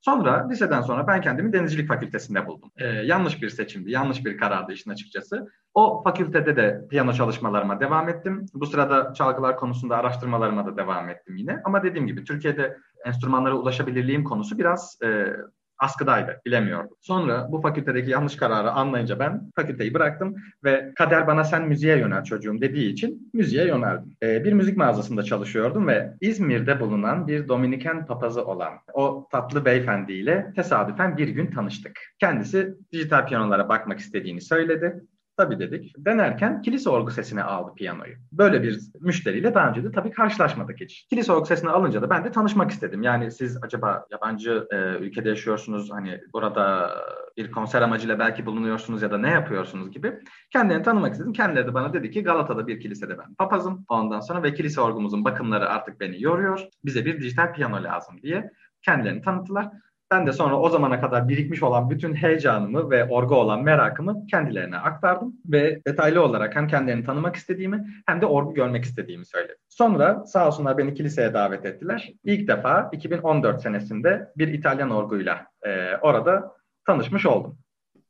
Sonra liseden sonra ben kendimi denizcilik fakültesinde buldum. Ee, yanlış bir seçimdi, yanlış bir karardı işin açıkçası. O fakültede de piyano çalışmalarıma devam ettim. Bu sırada çalgılar konusunda araştırmalarıma da devam ettim yine. Ama dediğim gibi Türkiye'de enstrümanlara ulaşabilirliğim konusu biraz e, askıdaydı, bilemiyordum. Sonra bu fakültedeki yanlış kararı anlayınca ben fakülteyi bıraktım ve kader bana sen müziğe yönel çocuğum dediği için müziğe yöneldim. Ee, bir müzik mağazasında çalışıyordum ve İzmir'de bulunan bir Dominiken papazı olan o tatlı beyefendiyle tesadüfen bir gün tanıştık. Kendisi dijital piyanolara bakmak istediğini söyledi. Tabii dedik. Denerken kilise orgu sesine aldı piyanoyu. Böyle bir müşteriyle daha önce de tabii karşılaşmadık hiç. Kilise orgu sesini alınca da ben de tanışmak istedim. Yani siz acaba yabancı e, ülkede yaşıyorsunuz hani burada bir konser amacıyla belki bulunuyorsunuz ya da ne yapıyorsunuz gibi. Kendilerini tanımak istedim. Kendileri de bana dedi ki Galata'da bir kilisede ben papazım. Ondan sonra ve kilise orgumuzun bakımları artık beni yoruyor. Bize bir dijital piyano lazım diye kendilerini tanıttılar. Ben de sonra o zamana kadar birikmiş olan bütün heyecanımı ve orga olan merakımı kendilerine aktardım ve detaylı olarak hem kendilerini tanımak istediğimi hem de orgu görmek istediğimi söyledim. Sonra sağ olsunlar beni kiliseye davet ettiler. İlk defa 2014 senesinde bir İtalyan orguyla e, orada tanışmış oldum.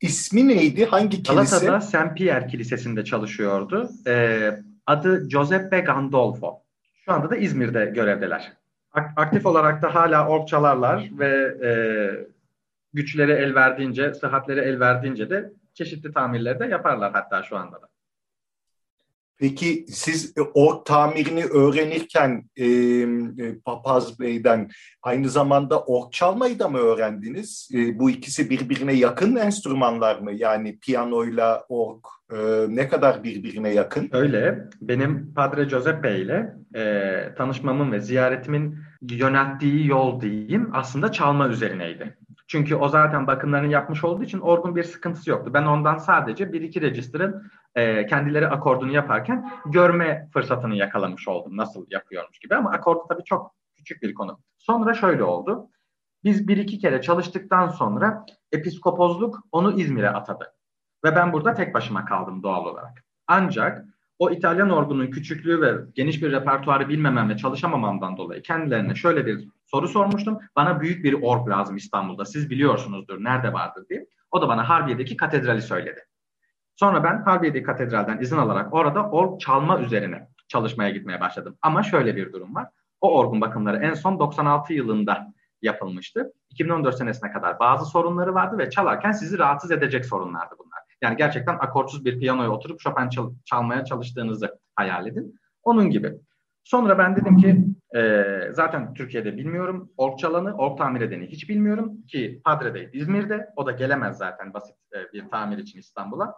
İsmi neydi? Hangi kilise? Galata'da Saint Pierre Kilisesi'nde çalışıyordu. E, adı Giuseppe Gandolfo. Şu anda da İzmir'de görevdeler aktif olarak da hala org çalarlar ve e, güçleri el verdiğince, sıhhatleri el verdiğince de çeşitli tamirleri de yaparlar hatta şu anda da. Peki siz e, org tamirini öğrenirken e, Papaz Bey'den aynı zamanda org çalmayı da mı öğrendiniz? E, bu ikisi birbirine yakın enstrümanlar mı? Yani piyanoyla org e, ne kadar birbirine yakın? Öyle. Benim Padre Giuseppe ile e, tanışmamın ve ziyaretimin yönelttiği yol diyeyim aslında çalma üzerineydi. Çünkü o zaten bakımlarını yapmış olduğu için orgun bir sıkıntısı yoktu. Ben ondan sadece bir iki register'ın e, kendileri akordunu yaparken görme fırsatını yakalamış oldum. Nasıl yapıyormuş gibi ama akordu tabii çok küçük bir konu. Sonra şöyle oldu. Biz bir iki kere çalıştıktan sonra episkopozluk onu İzmir'e atadı. Ve ben burada tek başıma kaldım doğal olarak. Ancak o İtalyan orgunun küçüklüğü ve geniş bir repertuarı bilmemem ve çalışamamamdan dolayı kendilerine şöyle bir soru sormuştum. Bana büyük bir org lazım İstanbul'da. Siz biliyorsunuzdur nerede vardır diye. O da bana Harbiye'deki katedrali söyledi. Sonra ben Harbiye'deki katedralden izin alarak orada org çalma üzerine çalışmaya gitmeye başladım. Ama şöyle bir durum var. O orgun bakımları en son 96 yılında yapılmıştı. 2014 senesine kadar bazı sorunları vardı ve çalarken sizi rahatsız edecek sorunlardı bunlar. Yani gerçekten akortsuz bir piyanoya oturup Chopin çal- çalmaya çalıştığınızı hayal edin. Onun gibi. Sonra ben dedim ki e, zaten Türkiye'de bilmiyorum. Ork çalanı, ork tamir edeni hiç bilmiyorum ki Padre Bey İzmir'de. O da gelemez zaten basit e, bir tamir için İstanbul'a.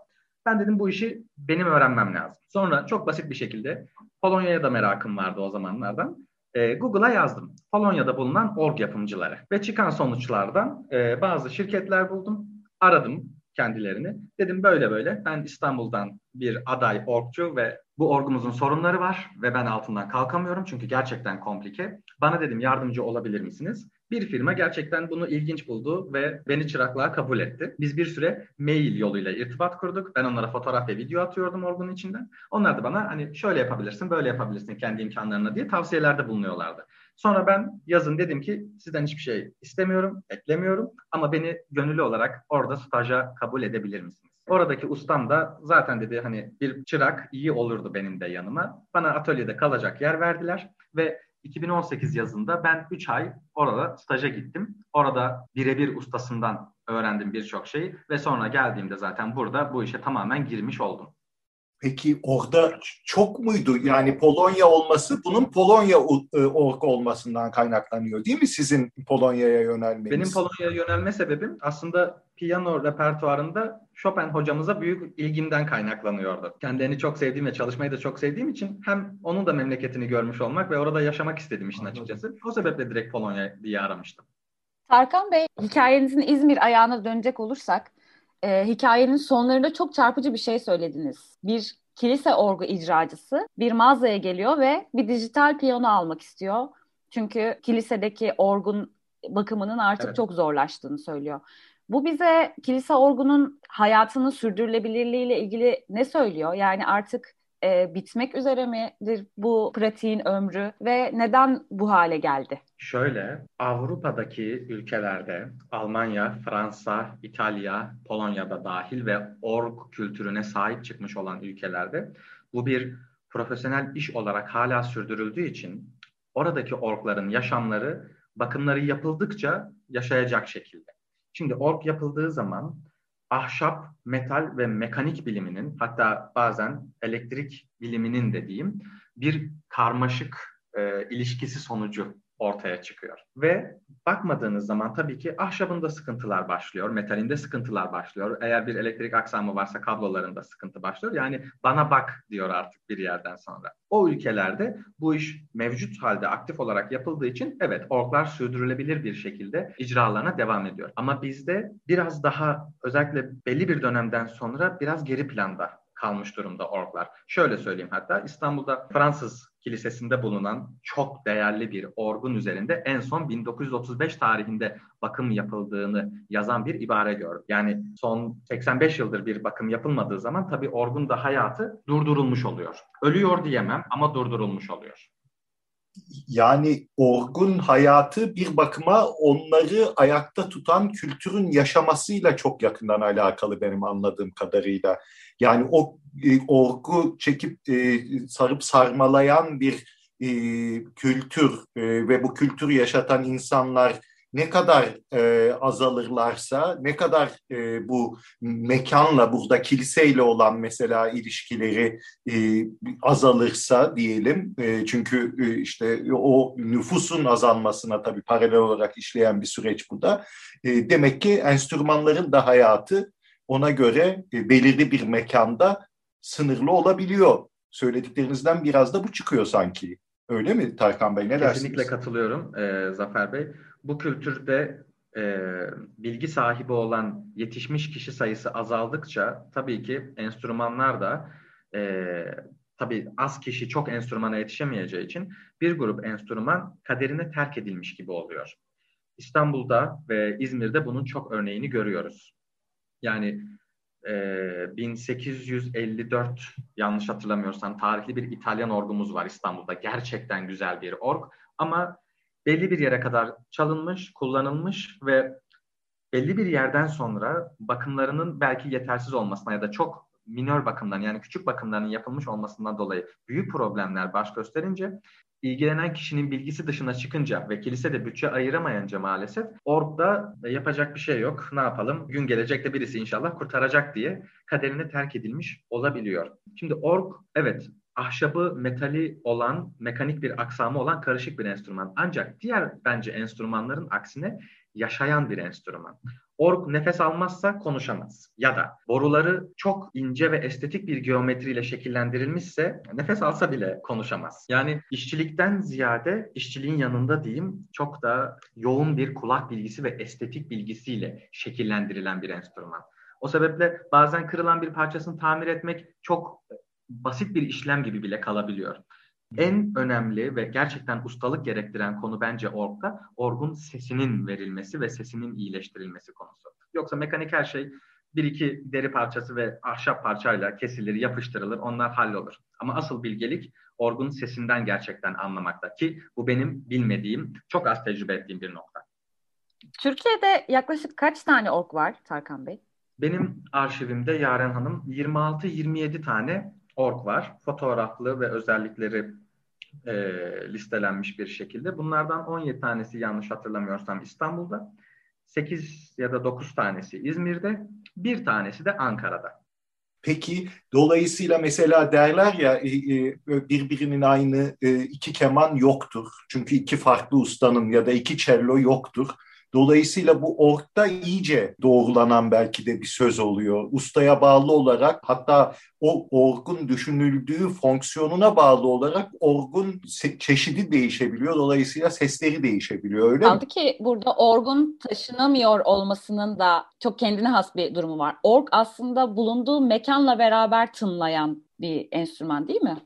Ben dedim bu işi benim öğrenmem lazım. Sonra çok basit bir şekilde Polonya'ya da merakım vardı o zamanlardan. E, Google'a yazdım. Polonya'da bulunan org yapımcıları. Ve çıkan sonuçlardan e, bazı şirketler buldum. Aradım kendilerini. Dedim böyle böyle ben İstanbul'dan bir aday orgçu ve bu orgumuzun sorunları var ve ben altından kalkamıyorum çünkü gerçekten komplike. Bana dedim yardımcı olabilir misiniz? Bir firma gerçekten bunu ilginç buldu ve beni çıraklığa kabul etti. Biz bir süre mail yoluyla irtibat kurduk. Ben onlara fotoğraf ve video atıyordum orgunun içinden. Onlar da bana hani şöyle yapabilirsin, böyle yapabilirsin kendi imkanlarına diye tavsiyelerde bulunuyorlardı. Sonra ben yazın dedim ki sizden hiçbir şey istemiyorum, eklemiyorum ama beni gönüllü olarak orada staja kabul edebilir misiniz? Oradaki ustam da zaten dedi hani bir çırak iyi olurdu benim de yanıma. Bana atölyede kalacak yer verdiler ve 2018 yazında ben 3 ay orada staja gittim. Orada birebir ustasından öğrendim birçok şeyi ve sonra geldiğimde zaten burada bu işe tamamen girmiş oldum. Peki orada çok muydu? Yani Polonya olması bunun Polonya e, ork olmasından kaynaklanıyor değil mi sizin Polonya'ya yönelmeniz? Benim Polonya'ya yönelme sebebim aslında piyano repertuarında Chopin hocamıza büyük ilgimden kaynaklanıyordu. Kendilerini çok sevdiğim ve çalışmayı da çok sevdiğim için hem onun da memleketini görmüş olmak ve orada yaşamak istedim işin açıkçası. O sebeple direkt Polonya diye aramıştım. Tarkan Bey, hikayenizin İzmir ayağına dönecek olursak, e, hikayenin sonlarında çok çarpıcı bir şey söylediniz. Bir kilise orgu icracısı bir mağazaya geliyor ve bir dijital piyano almak istiyor. Çünkü kilisedeki orgun bakımının artık evet. çok zorlaştığını söylüyor. Bu bize kilise orgunun hayatının sürdürülebilirliğiyle ilgili ne söylüyor? Yani artık e, bitmek üzere midir bu pratiğin ömrü ve neden bu hale geldi? Şöyle, Avrupa'daki ülkelerde Almanya, Fransa, İtalya, Polonya'da dahil ve org kültürüne sahip çıkmış olan ülkelerde bu bir profesyonel iş olarak hala sürdürüldüğü için oradaki orgların yaşamları bakımları yapıldıkça yaşayacak şekilde. Şimdi org yapıldığı zaman ahşap, metal ve mekanik biliminin hatta bazen elektrik biliminin de diyeyim bir karmaşık e, ilişkisi sonucu ortaya çıkıyor. Ve bakmadığınız zaman tabii ki ahşabında sıkıntılar başlıyor, metalinde sıkıntılar başlıyor. Eğer bir elektrik aksamı varsa kablolarında sıkıntı başlıyor. Yani bana bak diyor artık bir yerden sonra. O ülkelerde bu iş mevcut halde aktif olarak yapıldığı için evet orklar sürdürülebilir bir şekilde icralarına devam ediyor. Ama bizde biraz daha özellikle belli bir dönemden sonra biraz geri planda kalmış durumda orklar. Şöyle söyleyeyim hatta İstanbul'da Fransız kilisesinde bulunan çok değerli bir orgun üzerinde en son 1935 tarihinde bakım yapıldığını yazan bir ibare gördüm. Yani son 85 yıldır bir bakım yapılmadığı zaman tabii orgun da hayatı durdurulmuş oluyor. Ölüyor diyemem ama durdurulmuş oluyor. Yani orgun hayatı bir bakıma onları ayakta tutan kültürün yaşamasıyla çok yakından alakalı benim anladığım kadarıyla. Yani o e, orgu çekip e, sarıp sarmalayan bir e, kültür e, ve bu kültürü yaşatan insanlar ne kadar e, azalırlarsa, ne kadar e, bu mekanla, burada kiliseyle olan mesela ilişkileri e, azalırsa diyelim, e, çünkü e, işte o nüfusun azalmasına tabii paralel olarak işleyen bir süreç bu da. E, demek ki enstrümanların da hayatı ona göre e, belirli bir mekanda sınırlı olabiliyor. Söylediklerinizden biraz da bu çıkıyor sanki. Öyle mi Tarkan Bey? Ne Kesinlikle dersiniz? Katılıyorum e, Zafer Bey. Bu kültürde e, bilgi sahibi olan yetişmiş kişi sayısı azaldıkça tabii ki enstrümanlar da e, tabii az kişi çok enstrümana yetişemeyeceği için bir grup enstrüman kaderine terk edilmiş gibi oluyor. İstanbul'da ve İzmir'de bunun çok örneğini görüyoruz. Yani e, 1854 yanlış hatırlamıyorsam tarihli bir İtalyan orgumuz var İstanbul'da. Gerçekten güzel bir org ama belli bir yere kadar çalınmış, kullanılmış ve belli bir yerden sonra bakımlarının belki yetersiz olmasına ya da çok minör bakımdan yani küçük bakımların yapılmış olmasından dolayı büyük problemler baş gösterince ilgilenen kişinin bilgisi dışına çıkınca ve kilise de bütçe ayıramayınca maalesef orada yapacak bir şey yok. Ne yapalım? Gün gelecek de birisi inşallah kurtaracak diye kaderine terk edilmiş olabiliyor. Şimdi org evet ahşabı metali olan, mekanik bir aksamı olan karışık bir enstrüman. Ancak diğer bence enstrümanların aksine yaşayan bir enstrüman. Org nefes almazsa konuşamaz. Ya da boruları çok ince ve estetik bir geometriyle şekillendirilmişse nefes alsa bile konuşamaz. Yani işçilikten ziyade işçiliğin yanında diyeyim çok da yoğun bir kulak bilgisi ve estetik bilgisiyle şekillendirilen bir enstrüman. O sebeple bazen kırılan bir parçasını tamir etmek çok basit bir işlem gibi bile kalabiliyor. En önemli ve gerçekten ustalık gerektiren konu bence orgda orgun sesinin verilmesi ve sesinin iyileştirilmesi konusu. Yoksa mekanik her şey bir iki deri parçası ve ahşap parçayla kesilir, yapıştırılır, onlar hallolur. Ama asıl bilgelik orgun sesinden gerçekten anlamakta ki bu benim bilmediğim, çok az tecrübe ettiğim bir nokta. Türkiye'de yaklaşık kaç tane ork var Tarkan Bey? Benim arşivimde Yaren Hanım 26-27 tane ork var. Fotoğraflı ve özellikleri e, listelenmiş bir şekilde. Bunlardan 17 tanesi yanlış hatırlamıyorsam İstanbul'da. 8 ya da 9 tanesi İzmir'de, bir tanesi de Ankara'da. Peki dolayısıyla mesela derler ya e, e, birbirinin aynı e, iki keman yoktur. Çünkü iki farklı ustanın ya da iki cello yoktur. Dolayısıyla bu orkta iyice doğrulanan belki de bir söz oluyor. Ustaya bağlı olarak hatta o orgun düşünüldüğü fonksiyonuna bağlı olarak orgun çeşidi değişebiliyor. Dolayısıyla sesleri değişebiliyor öyle Kaldı mi? ki burada orgun taşınamıyor olmasının da çok kendine has bir durumu var. Org aslında bulunduğu mekanla beraber tınlayan bir enstrüman değil mi?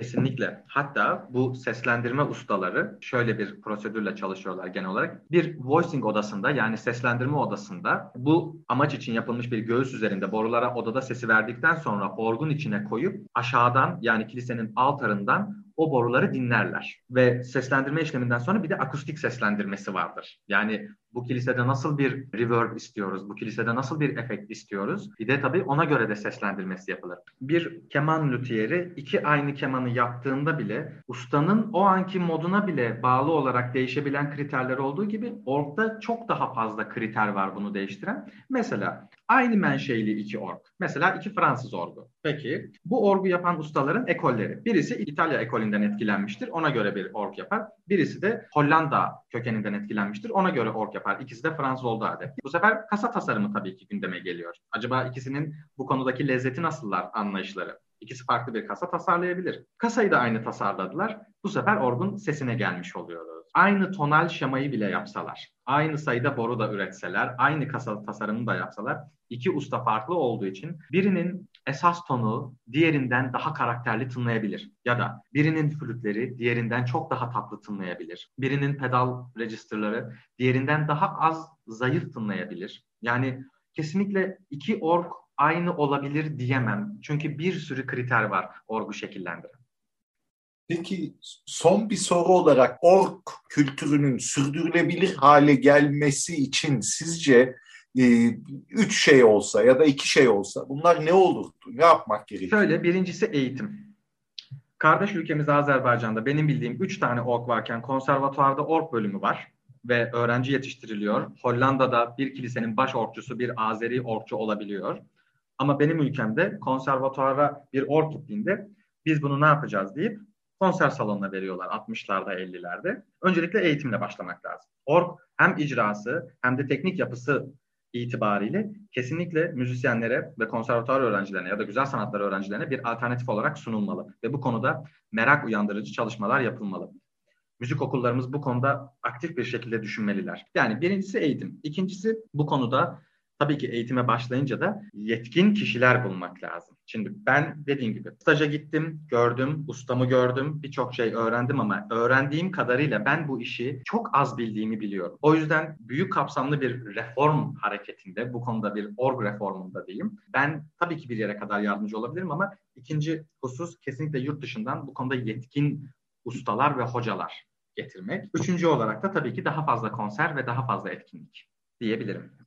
Kesinlikle. Hatta bu seslendirme ustaları şöyle bir prosedürle çalışıyorlar genel olarak. Bir voicing odasında yani seslendirme odasında bu amaç için yapılmış bir göğüs üzerinde borulara odada sesi verdikten sonra orgun içine koyup aşağıdan yani kilisenin altarından o boruları dinlerler. Ve seslendirme işleminden sonra bir de akustik seslendirmesi vardır. Yani bu kilisede nasıl bir reverb istiyoruz, bu kilisede nasıl bir efekt istiyoruz. Bir de tabii ona göre de seslendirmesi yapılır. Bir keman lütiyeri iki aynı kemanı yaptığında bile ustanın o anki moduna bile bağlı olarak değişebilen kriterler olduğu gibi orkta çok daha fazla kriter var bunu değiştiren. Mesela aynı menşeili iki org. Mesela iki Fransız orgu. Peki bu orgu yapan ustaların ekolleri. Birisi İtalya ekolünden etkilenmiştir. Ona göre bir org yapar. Birisi de Hollanda kökeninden etkilenmiştir. Ona göre org yapar. İkisi de Fransız olduğu halde. Bu sefer kasa tasarımı tabii ki gündeme geliyor. Acaba ikisinin bu konudaki lezzeti nasıllar anlayışları? İkisi farklı bir kasa tasarlayabilir. Kasayı da aynı tasarladılar. Bu sefer orgun sesine gelmiş oluyoruz. Aynı tonal şemayı bile yapsalar, aynı sayıda boru da üretseler, aynı kasa tasarımını da yapsalar, iki usta farklı olduğu için birinin esas tonu diğerinden daha karakterli tınlayabilir. Ya da birinin flütleri diğerinden çok daha tatlı tınlayabilir. Birinin pedal registerları diğerinden daha az zayıf tınlayabilir. Yani kesinlikle iki org aynı olabilir diyemem. Çünkü bir sürü kriter var orgu şekillendiren. Peki son bir soru olarak ork kültürünün sürdürülebilir hale gelmesi için sizce e, üç şey olsa ya da iki şey olsa bunlar ne olurdu? Ne yapmak gerekiyor? Şöyle birincisi eğitim. Kardeş ülkemiz Azerbaycan'da benim bildiğim üç tane ork varken konservatuarda ork bölümü var ve öğrenci yetiştiriliyor. Hollanda'da bir kilisenin baş orkçusu bir Azeri orkçu olabiliyor. Ama benim ülkemde konservatuara bir ork gittiğinde biz bunu ne yapacağız deyip konser salonuna veriyorlar 60'larda 50'lerde. Öncelikle eğitimle başlamak lazım. Ork hem icrası hem de teknik yapısı itibariyle kesinlikle müzisyenlere ve konservatuar öğrencilerine ya da güzel sanatlar öğrencilerine bir alternatif olarak sunulmalı. Ve bu konuda merak uyandırıcı çalışmalar yapılmalı. Müzik okullarımız bu konuda aktif bir şekilde düşünmeliler. Yani birincisi eğitim. İkincisi bu konuda tabii ki eğitime başlayınca da yetkin kişiler bulmak lazım. Şimdi ben dediğim gibi staja gittim, gördüm, ustamı gördüm, birçok şey öğrendim ama öğrendiğim kadarıyla ben bu işi çok az bildiğimi biliyorum. O yüzden büyük kapsamlı bir reform hareketinde, bu konuda bir org reformunda diyeyim. Ben tabii ki bir yere kadar yardımcı olabilirim ama ikinci husus kesinlikle yurt dışından bu konuda yetkin ustalar ve hocalar getirmek. Üçüncü olarak da tabii ki daha fazla konser ve daha fazla etkinlik diyebilirim.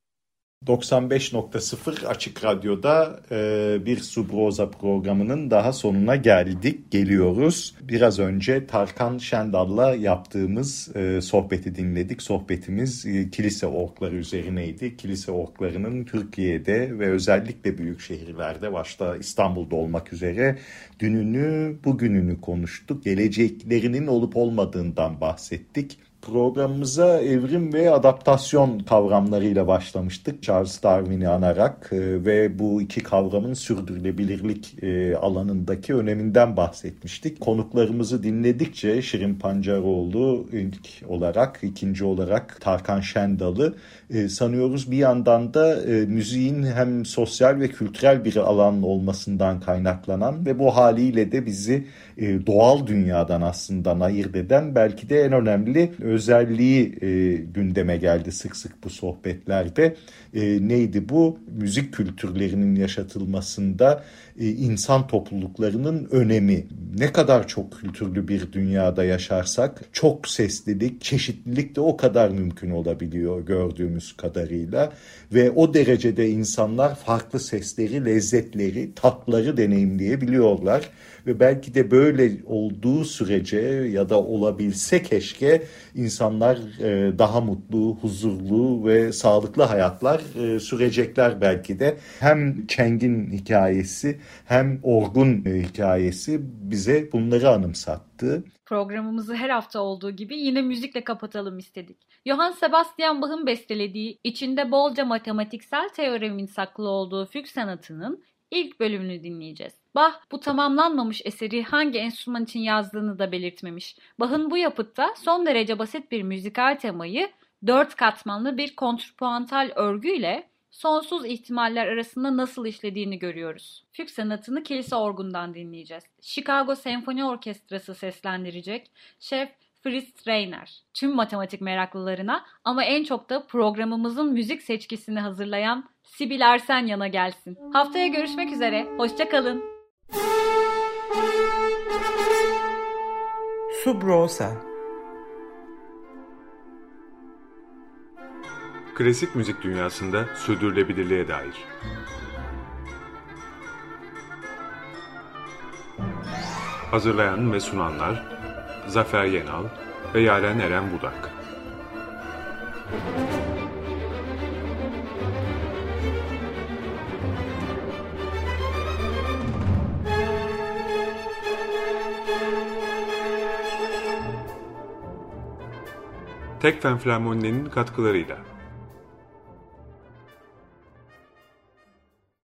95.0 Açık Radyo'da e, bir Subroza programının daha sonuna geldik, geliyoruz. Biraz önce Tarkan Şendal'la yaptığımız e, sohbeti dinledik. Sohbetimiz e, kilise orkları üzerineydi. Kilise orklarının Türkiye'de ve özellikle büyük şehirlerde, başta İstanbul'da olmak üzere dününü, bugününü konuştuk. Geleceklerinin olup olmadığından bahsettik Programımıza evrim ve adaptasyon kavramlarıyla başlamıştık. Charles Darwin'i anarak e, ve bu iki kavramın sürdürülebilirlik e, alanındaki öneminden bahsetmiştik. Konuklarımızı dinledikçe Şirin Pancaroğlu ilk olarak, ikinci olarak Tarkan Şendal'ı e, sanıyoruz. Bir yandan da müziğin hem sosyal ve kültürel bir alan olmasından kaynaklanan ve bu haliyle de bizi doğal dünyadan aslında ayırt eden belki de en önemli özelliği e, gündeme geldi sık sık bu sohbetlerde. E, neydi bu? Müzik kültürlerinin yaşatılmasında e, insan topluluklarının önemi. Ne kadar çok kültürlü bir dünyada yaşarsak çok seslilik, çeşitlilik de o kadar mümkün olabiliyor gördüğümüz kadarıyla. Ve o derecede insanlar farklı sesleri, lezzetleri, tatları deneyimleyebiliyorlar ve belki de böyle olduğu sürece ya da olabilse keşke insanlar e, daha mutlu, huzurlu ve sağlıklı hayatlar e, sürecekler belki de. Hem Cheng'in hikayesi hem Orgun e, hikayesi bize bunları anımsattı. Programımızı her hafta olduğu gibi yine müzikle kapatalım istedik. Johann Sebastian Bach'ın bestelediği, içinde bolca matematiksel teoremin saklı olduğu füg sanatının ilk bölümünü dinleyeceğiz. Bach bu tamamlanmamış eseri hangi enstrüman için yazdığını da belirtmemiş. Bach'ın bu yapıtta son derece basit bir müzikal temayı dört katmanlı bir kontrpuantal örgüyle sonsuz ihtimaller arasında nasıl işlediğini görüyoruz. Füg sanatını kilise orgundan dinleyeceğiz. Chicago Senfoni Orkestrası seslendirecek. Şef Fritz Reiner. Tüm matematik meraklılarına ama en çok da programımızın müzik seçkisini hazırlayan Sibil Ersen yana gelsin. Haftaya görüşmek üzere. Hoşçakalın. Subrosa Klasik müzik dünyasında sürdürülebilirliğe dair. Hazırlayan ve sunanlar Zafer Yenal ve Yaren Eren Budak. Tekfen Flamonne'nin katkılarıyla.